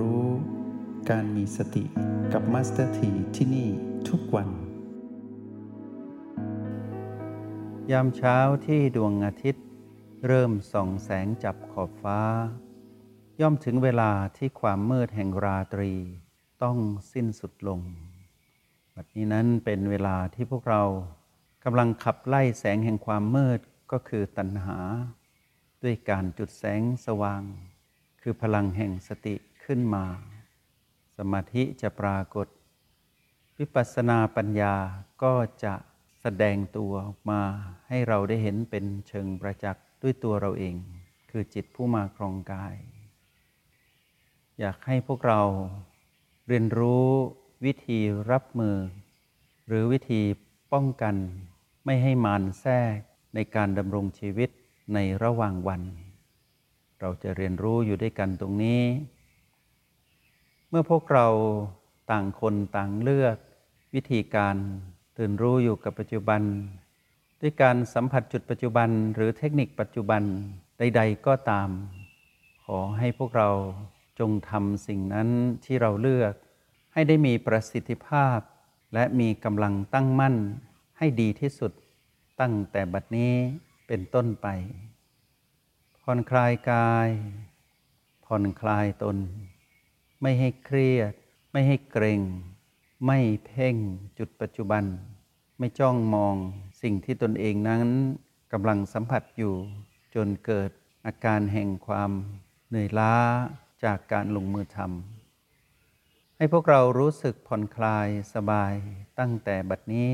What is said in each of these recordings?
รู้ การมีสติกับมาสเตอร์ทีที่นี่ทุกวัน ยามเช้าที่ดวงอาทิตย์ เริ่มส่องแสงจับขอบฟ้า ย่อมถึงเวลาที่ความมืดแห่งราตรีต้องสิ้นสุดลง บัดนี้นั้นเป็นเวลาที่พวกเรากำลังขับไล่แสงแห่งความมืดก็คือตัณหา ด้วยการจุดแสงสว่าง คือพลังแห่งสติ ขึ้นมา สมาธิจะปรากฏ วิปัสสนาปัญญาก็จะแสดงตัวมาให้เราได้เห็นเป็นเชิงประจักษ์ด้วยตัวเราเอง คือจิตผู้มาครองกาย อยากให้พวกเราเรียนรู้วิธีรับมือ หรือวิธีป้องกันไม่ให้มารแทรกในการดำรงชีวิตในระหว่างวัน เราจะเรียนรู้อยู่ด้วยกันตรงนี้ เมื่อพวกเราต่างคนต่างเลือก วิธีการตื่นรู้อยู่กับปัจจุบัน ด้วยการสัมผัสจุดปัจจุบันหรือเทคนิคปัจจุบันใด ๆ ก็ตาม ขอให้พวกเราจงทำสิ่งนั้นที่เราเลือก ให้ได้มีประสิทธิภาพ และมีกำลังตั้งมั่นให้ดีที่สุดตั้งแต่บัดนี้เป็นต้นไปผ่อนคลายกายผ่อนคลายตน ไม่ให้เครียด ไม่ให้เกรงไม่เพ่งจุดปัจจุบัน ไม่จ้องมองสิ่งที่ตนเองนั้นกำลังสัมผัสอยู่ จนเกิดอาการแห่งความเหนื่อยล้าจากการลงมือทำให้พวกเรารู้สึกผ่อนคลายสบายตั้งแต่บัดนี้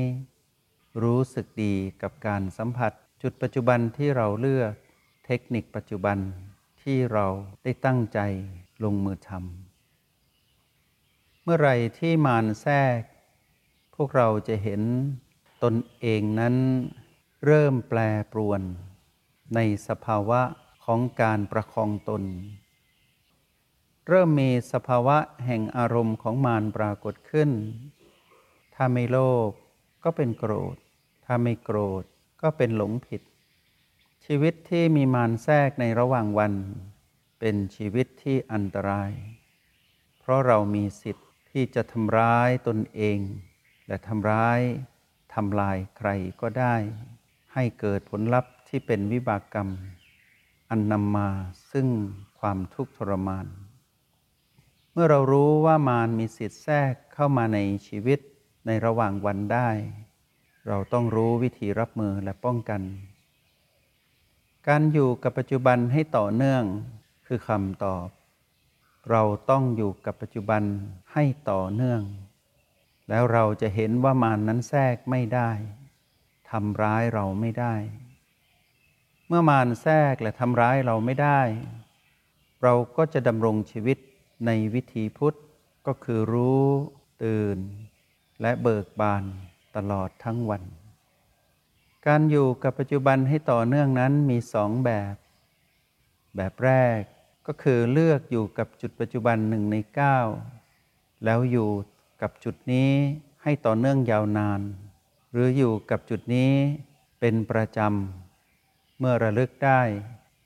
รู้สึกดีกับการสัมผัสจุดปัจจุบันที่เราเลือกเทคนิคปัจจุบันที่เราได้ตั้งใจลงมือทำ มื่อไรที่มารแทรก พวกเราจะเห็นตนเองนั้น เริ่มแปรปรวน ในสภาวะของการประคองตน เริ่มมีสภาวะแห่งอารมณ์ของมารปรากฏขึ้น ถ้าไม่โลภก็เป็นโกรธ ถ้าไม่โกรธก็เป็นหลงผิด ชีวิตที่มีมารแทรกในระหว่างวัน เป็นชีวิตที่อันตราย เพราะเรามีสิทธิ ที่จะทำร้ายตนเอง และทำร้ายทำลายใครก็ได้ ให้เกิดผลลัพธ์ที่เป็นวิบากกรรม อันนำมาซึ่งความทุกข์ทรมาน เมื่อเรารู้ว่ามารมีสิทธิ์แทรกเข้ามาในชีวิตในระหว่างวันได้ เราต้องรู้วิธีรับมือและป้องกัน การอยู่กับปัจจุบันให้ต่อเนื่องคือคำตอบ เราต้องอยู่กับปัจจุบันให้ต่อเนื่อง แล้วเราจะเห็นว่ามารนนั้นแทรกไม่ได้ทำร้ายเราไม่ได้ เมื่อมารแทรกและทำร้ายเราไม่ได้ เราก็จะดำรงชีวิตในวิธีพุทธก็คือรู้ตื่น และเบิกบานตลอดทั้งวัน การอยู่กับปัจจุบันให้ต่อเนื่องนั้นมีสองแบบ แบบแรก ก็คือเลือกอยู่กับจุดปัจจุบันหนึ่งในเก้าแล้วอยู่กับจุดนี้ให้ต่อเนื่องยาวนาน หรืออยู่กับจุดนี้เป็นประจำ เมื่อระลึกได้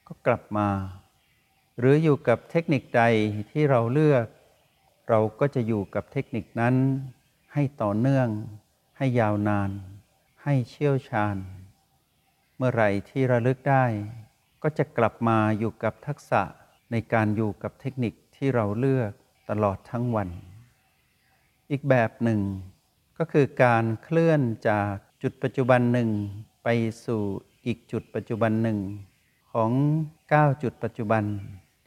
ก็กลับมา หรืออยู่กับเทคนิคใดที่เราเลือก เราก็จะอยู่กับเทคนิคนั้น ให้ต่อเนื่อง ให้ยาวนาน ให้เชี่ยวชาญ เมื่อไหร่ที่ระลึกได้ ก็จะกลับมาอยู่กับทักษะ ในการอยู่กับเทคนิคที่เราเลือกตลอดทั้งวัน อีกแบบหนึ่ง ก็คือการเคลื่อนจากจุดปัจจุบันหนึ่ง ไปสู่อีกจุดปัจจุบันหนึ่ง ของ 9 จุดปัจจุบัน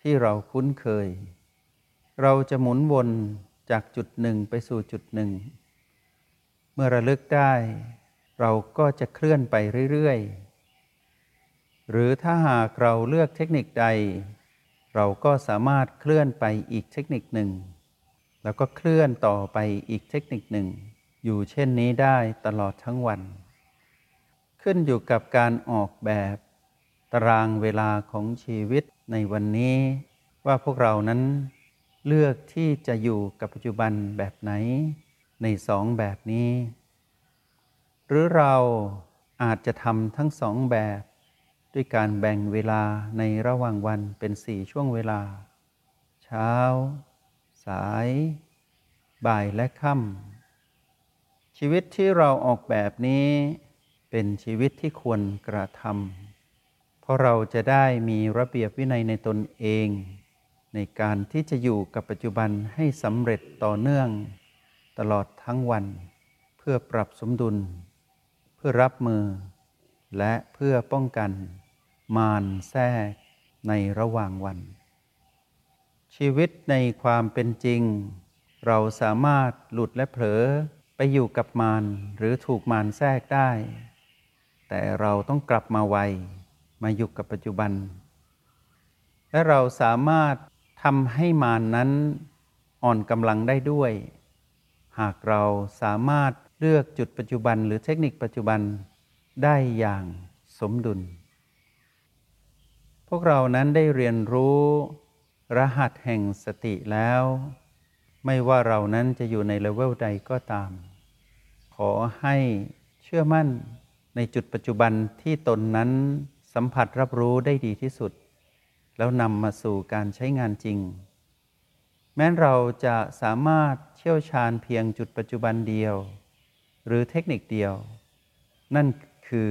ที่เราคุ้นเคย เราจะหมุนวนจากจุดหนึ่งไปสู่จุดหนึ่ง เมื่อระลึกได้ เราก็จะเคลื่อนไปเรื่อย ๆ หรือถ้าหากเราเลือกเทคนิคใด เราก็สามารถเคลื่อนไปอีกเทคนิคหนึ่ง แล้วก็เคลื่อนต่อไปอีกเทคนิคหนึ่ง อยู่เช่นนี้ได้ตลอดทั้งวัน ขึ้นอยู่กับการออกแบบ ตารางเวลาของชีวิตในวันนี้ ว่าพวกเรานั้นเลือกที่จะอยู่กับปัจจุบันแบบไหน ในสองแบบนี้ หรือเราอาจจะทำทั้งสองแบบ ด้วยการแบ่งเวลาในระหว่างวันเป็นสี่ช่วงเวลา เช้า สาย บ่ายและค่ำชีวิตที่เราออกแบบนี้เป็นชีวิตที่ควรกระทำเพราะเราจะได้มีระเบียบวินัยในตนเอง ในการที่จะอยู่กับปัจจุบันให้สำเร็จต่อเนื่อง ตลอดทั้งวัน เพื่อปรับสมดุล เพื่อรับมือและเพื่อป้องกัน มารแทรกในระหว่างวัน ชีวิตในความเป็นจริง เราสามารถหลุดและเผลอไปอยู่กับมารหรือถูกมารแทรกได้ แต่เราต้องกลับมาไวมาอยู่กับปัจจุบัน และเราสามารถทำให้มารนั้นอ่อนกำลังได้ด้วย หากเราสามารถเลือกจุดปัจจุบันหรือเทคนิคปัจจุบันได้อย่างสมดุล วกเรานั้นได้เรียนรู้ รหัสแห่งสติแล้ว ไม่ว่าเรานั้นจะอยู่ในเลเวลใดก็ตาม ขอให้เชื่อมั่นในจุดปัจจุบันที่ตนนั้นสัมผัสรับรู้ได้ดีที่สุด แล้วนำมาสู่การใช้งานจริง แม้เราจะสามารถเชี่ยวชาญเพียงจุดปัจจุบันเดียว หรือเทคนิคเดียว นั่นคือ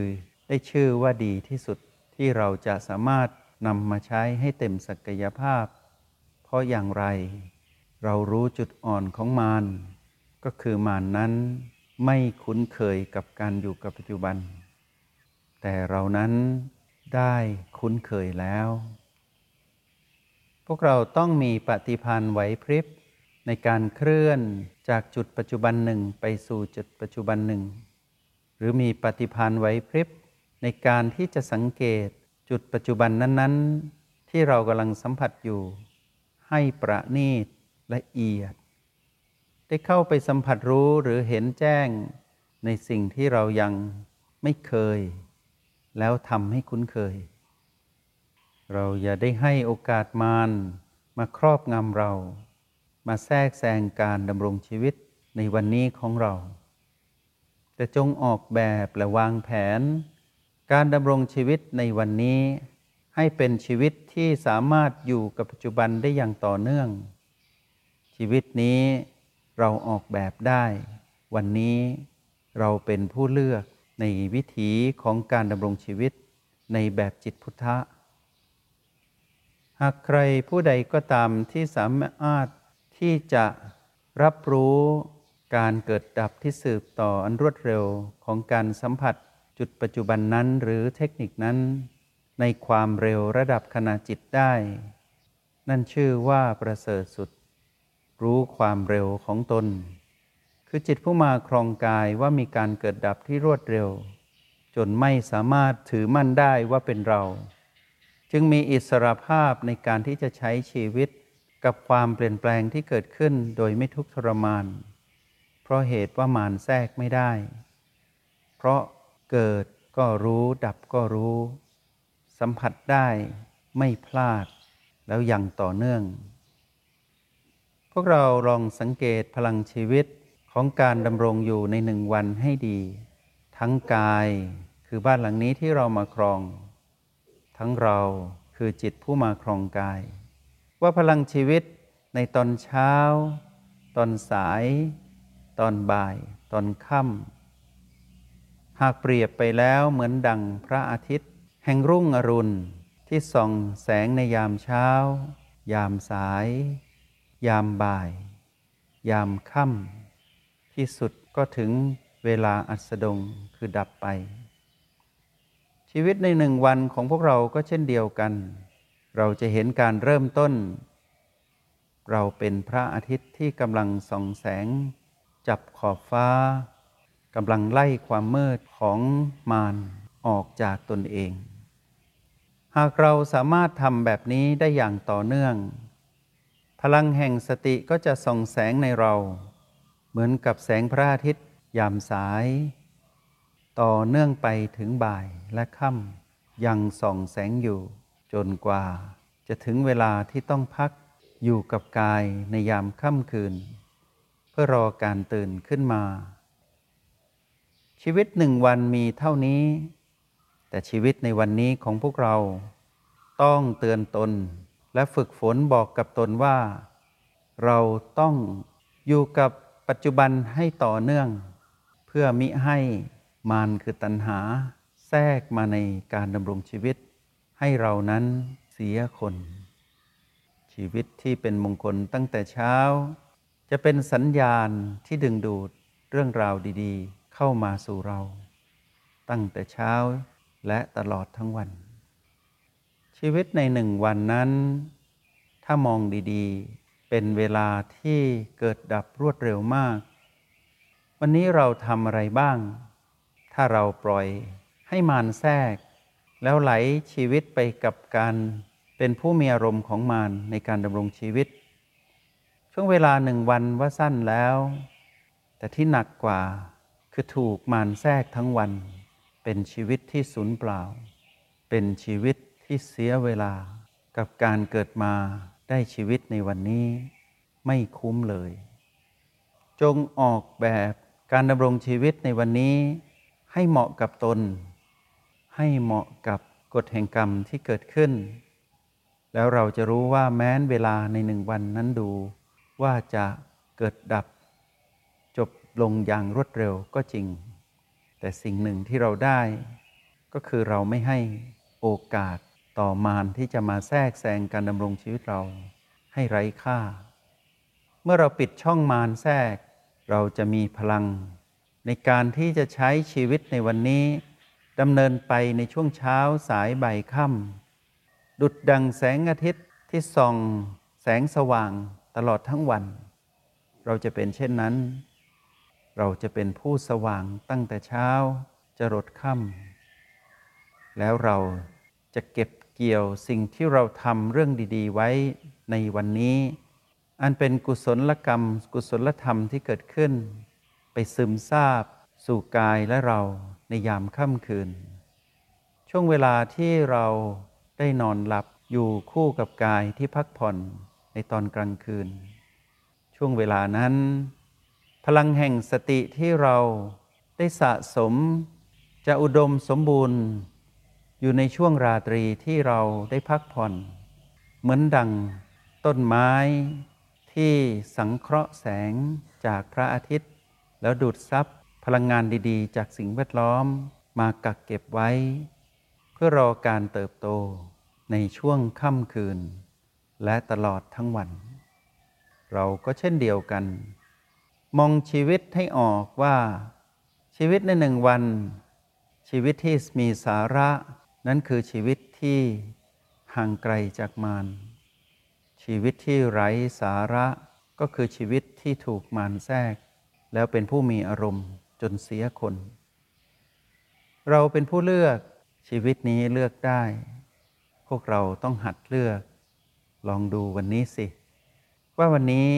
ได้ชื่อว่าดีที่สุดที่เราจะสามารถ นำมาใช้ให้เต็มศักยภาพ เพราะอย่างไร เรารู้จุดอ่อนของมารก็คือมารนนั้นไม่คุ้นเคยกับการอยู่กับปัจจุบัน แต่เรานั้นได้คุ้นเคยแล้ว พวกเราต้องมีปฏิพันธ์ไหวพริบในการเคลื่อนจากจุดปัจจุบันหนึ่งไปสู่จุดปัจจุบันหนึ่ง หรือมีปฏิพันธ์ไหวพริบในการที่จะสังเกต จุดปัจจุบันนั้น ๆ ที่เรากำลังสัมผัสอยู่ ให้ประณีตละเอียด ได้เข้าไปสัมผัสรู้หรือเห็นแจ้งในสิ่งที่เรายังไม่เคย แล้วทำให้คุ้นเคย เราอย่าได้ให้โอกาสมารมาครอบงำเรา มาแทรกแซงการดำรงชีวิตในวันนี้ของเรา แต่จงออกแบบและวางแผน การดำรงชีวิตในวันนี้ ให้เป็นชีวิตที่สามารถอยู่กับปัจจุบันได้อย่างต่อเนื่อง ชีวิตนี้เราออกแบบได้ วันนี้เราเป็นผู้เลือกในวิถีของการดำรงชีวิตในแบบจิตพุทธะ หากใครผู้ใดก็ตามที่สามารถที่จะรับรู้การเกิดดับที่สืบต่ออันรวดเร็วของการสัมผัส จุดปัจจุบันนั้นหรือเทคนิคนั้น ในความเร็วระดับขณะจิตได้ นั่นชื่อว่าประเสริฐสุด รู้ความเร็วของตน คือจิตผู้มาครองกายว่ามีการเกิดดับที่รวดเร็ว จนไม่สามารถถือมั่นได้ว่าเป็นเรา จึงมีอิสรภาพในการที่จะใช้ชีวิตกับความเปลี่ยนแปลงที่เกิดขึ้นโดยไม่ทุกข์ทรมาน เพราะเหตุว่ามารแทรกไม่ได้ เพราะ เกิดก็รู้ดับก็รู้ สัมผัสได้ไม่พลาด แล้วยังต่อเนื่อง พวกเราลองสังเกตพลังชีวิตของการดำรงอยู่ในหนึ่งวันให้ดี ทั้งกายคือบ้านหลังนี้ที่เรามาครอง ทั้งเราคือจิตผู้มาครองกาย ว่าพลังชีวิตในตอนเช้า ตอนสาย ตอนบ่าย ตอนค่ำ หากเปรียบไปแล้วเหมือนดังพระอาทิตย์ แห่งรุ่งอรุณ ที่ส่องแสงในยามเช้า ยามสาย ยามบ่าย ยามค่ำที่สุดก็ถึงเวลาอัสดงคือดับไป ชีวิตในหนึ่งวันของพวกเราก็เช่นเดียวกัน เราจะเห็นการเริ่มต้น เราเป็นพระอาทิตย์ที่กำลังส่องแสง จับขอบฟ้า กำลังไล่ความมืดของมารออกจากตนเอง หากเราสามารถทำแบบนี้ได้อย่างต่อเนื่อง พลังแห่งสติก็จะส่องแสงในเรา เหมือนกับแสงพระอาทิตย์ยามสาย ต่อเนื่องไปถึงบ่ายและค่ำยังส่องแสงอยู่ จนกว่า จะถึงเวลาที่ต้องพักอยู่กับกายในยามค่ำคืน เพื่อรอการตื่นขึ้นมา ชีวิตหนึ่งวันมีเท่านี้ แต่ชีวิตในวันนี้ของพวกเรา ต้องเตือนตนและฝึกฝนบอกกับตนว่า เราต้องอยู่กับปัจจุบันให้ต่อเนื่อง เพื่อมิให้มานคือตัณหา แทรกมาในการดำรงชีวิต ให้เรานั้นเสียคน ชีวิตที่เป็นมงคลตั้งแต่เช้า จะเป็นสัญญาณที่ดึงดูดเรื่องราวดี ๆ เข้ามาสู่เรา ตั้งแต่เช้าและตลอดทั้งวัน ชีวิตในหนึ่งวันนั้น ถ้ามองดีๆ เป็นเวลาที่เกิดดับรวดเร็วมาก วันนี้เราทำอะไรบ้าง ถ้าเราปล่อยให้มารแทรก แล้วไหลชีวิตไปกับการเป็นผู้มีอารมณ์ของมารในการดำรงชีวิต ช่วงเวลาหนึ่งวันว่าสั้นแล้ว แต่ที่หนักกว่า คือถูกมารแทรกทั้งวัน เป็นชีวิตที่สูญเปล่า เป็นชีวิตที่เสียเวลา กับการเกิดมาได้ชีวิตในวันนี้ ไม่คุ้มเลย จงออกแบบการดำรงชีวิตในวันนี้ ให้เหมาะกับตน ให้เหมาะกับกฎแห่งกรรมที่เกิดขึ้น แล้วเราจะรู้ว่าแม้นเวลาในหนึ่งวันนั้นดู ว่าจะเกิดดับจบ ลงอย่างรวดเร็วก็จริง แต่สิ่งหนึ่งที่เราได้ ก็คือเราไม่ให้โอกาสต่อมารที่จะมาแทรกแซงการดำรงชีวิตเราให้ไร้ค่า เมื่อเราปิดช่องมารแทรก เราจะมีพลัง ในการที่จะใช้ชีวิตในวันนี้ดำเนินไปในช่วงเช้าสายบ่ายค่ำดุดดังแสงอาทิตย์ที่ส่อง แสงสว่างตลอดทั้งวัน เราจะเป็นเช่นนั้น เราจะเป็นผู้สว่างตั้งแต่เช้าจะรดค่ำแล้วเราจะเก็บเกี่ยวสิ่งที่เราทำเรื่องดีๆ ไว้ในวันนี้ อันเป็นกุศลกรรม กุศลธรรมที่เกิดขึ้น ไปซึมซาบ สู่กายและเราในยามค่ำคืน ช่วงเวลาที่เราได้นอนหลับอยู่คู่กับกายที่พักผ่อนในตอนกลางคืน ช่วงเวลานั้น พลังแห่งสติที่เราได้สะสมจะอุดมสมบูรณ์ อยู่ในช่วงราตรีที่เราได้พักผ่อน เหมือนดังต้นไม้ที่สังเคราะห์แสงจากพระอาทิตย์ แล้วดูดซับพลังงานดีๆ จากสิ่งแวดล้อมมากักเก็บไว้ เพื่อรอการเติบโตในช่วงค่ำคืน และตลอดทั้งวัน เราก็เช่นเดียวกัน มองชีวิตให้ออกว่าชีวิตในหนึ่งวัน ชีวิตที่มีสาระ นั้นคือชีวิตที่ห่างไกลจากมารชีวิตที่ไร้สาระก็คือชีวิตที่ถูกมารแทรก แล้วเป็นผู้มีอารมณ์จนเสียคน เราเป็นผู้เลือกชีวิตนี้เลือกได้ พวกเราต้องหัดเลือก ลองดูวันนี้สิ ว่าวันนี้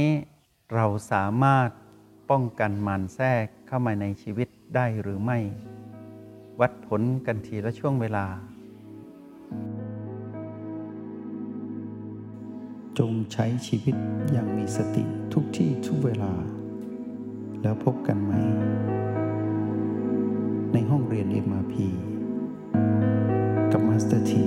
เราสามารถ ป้องกันมารแทรกเข้ามาในชีวิตได้หรือไม่ วัดผลกันทีละช่วงเวลา จงใช้ชีวิตอย่างมีสติทุกที่ทุกเวลา แล้วพบกันใหม่ ในห้องเรียน MRP กับมาสเตอร์ที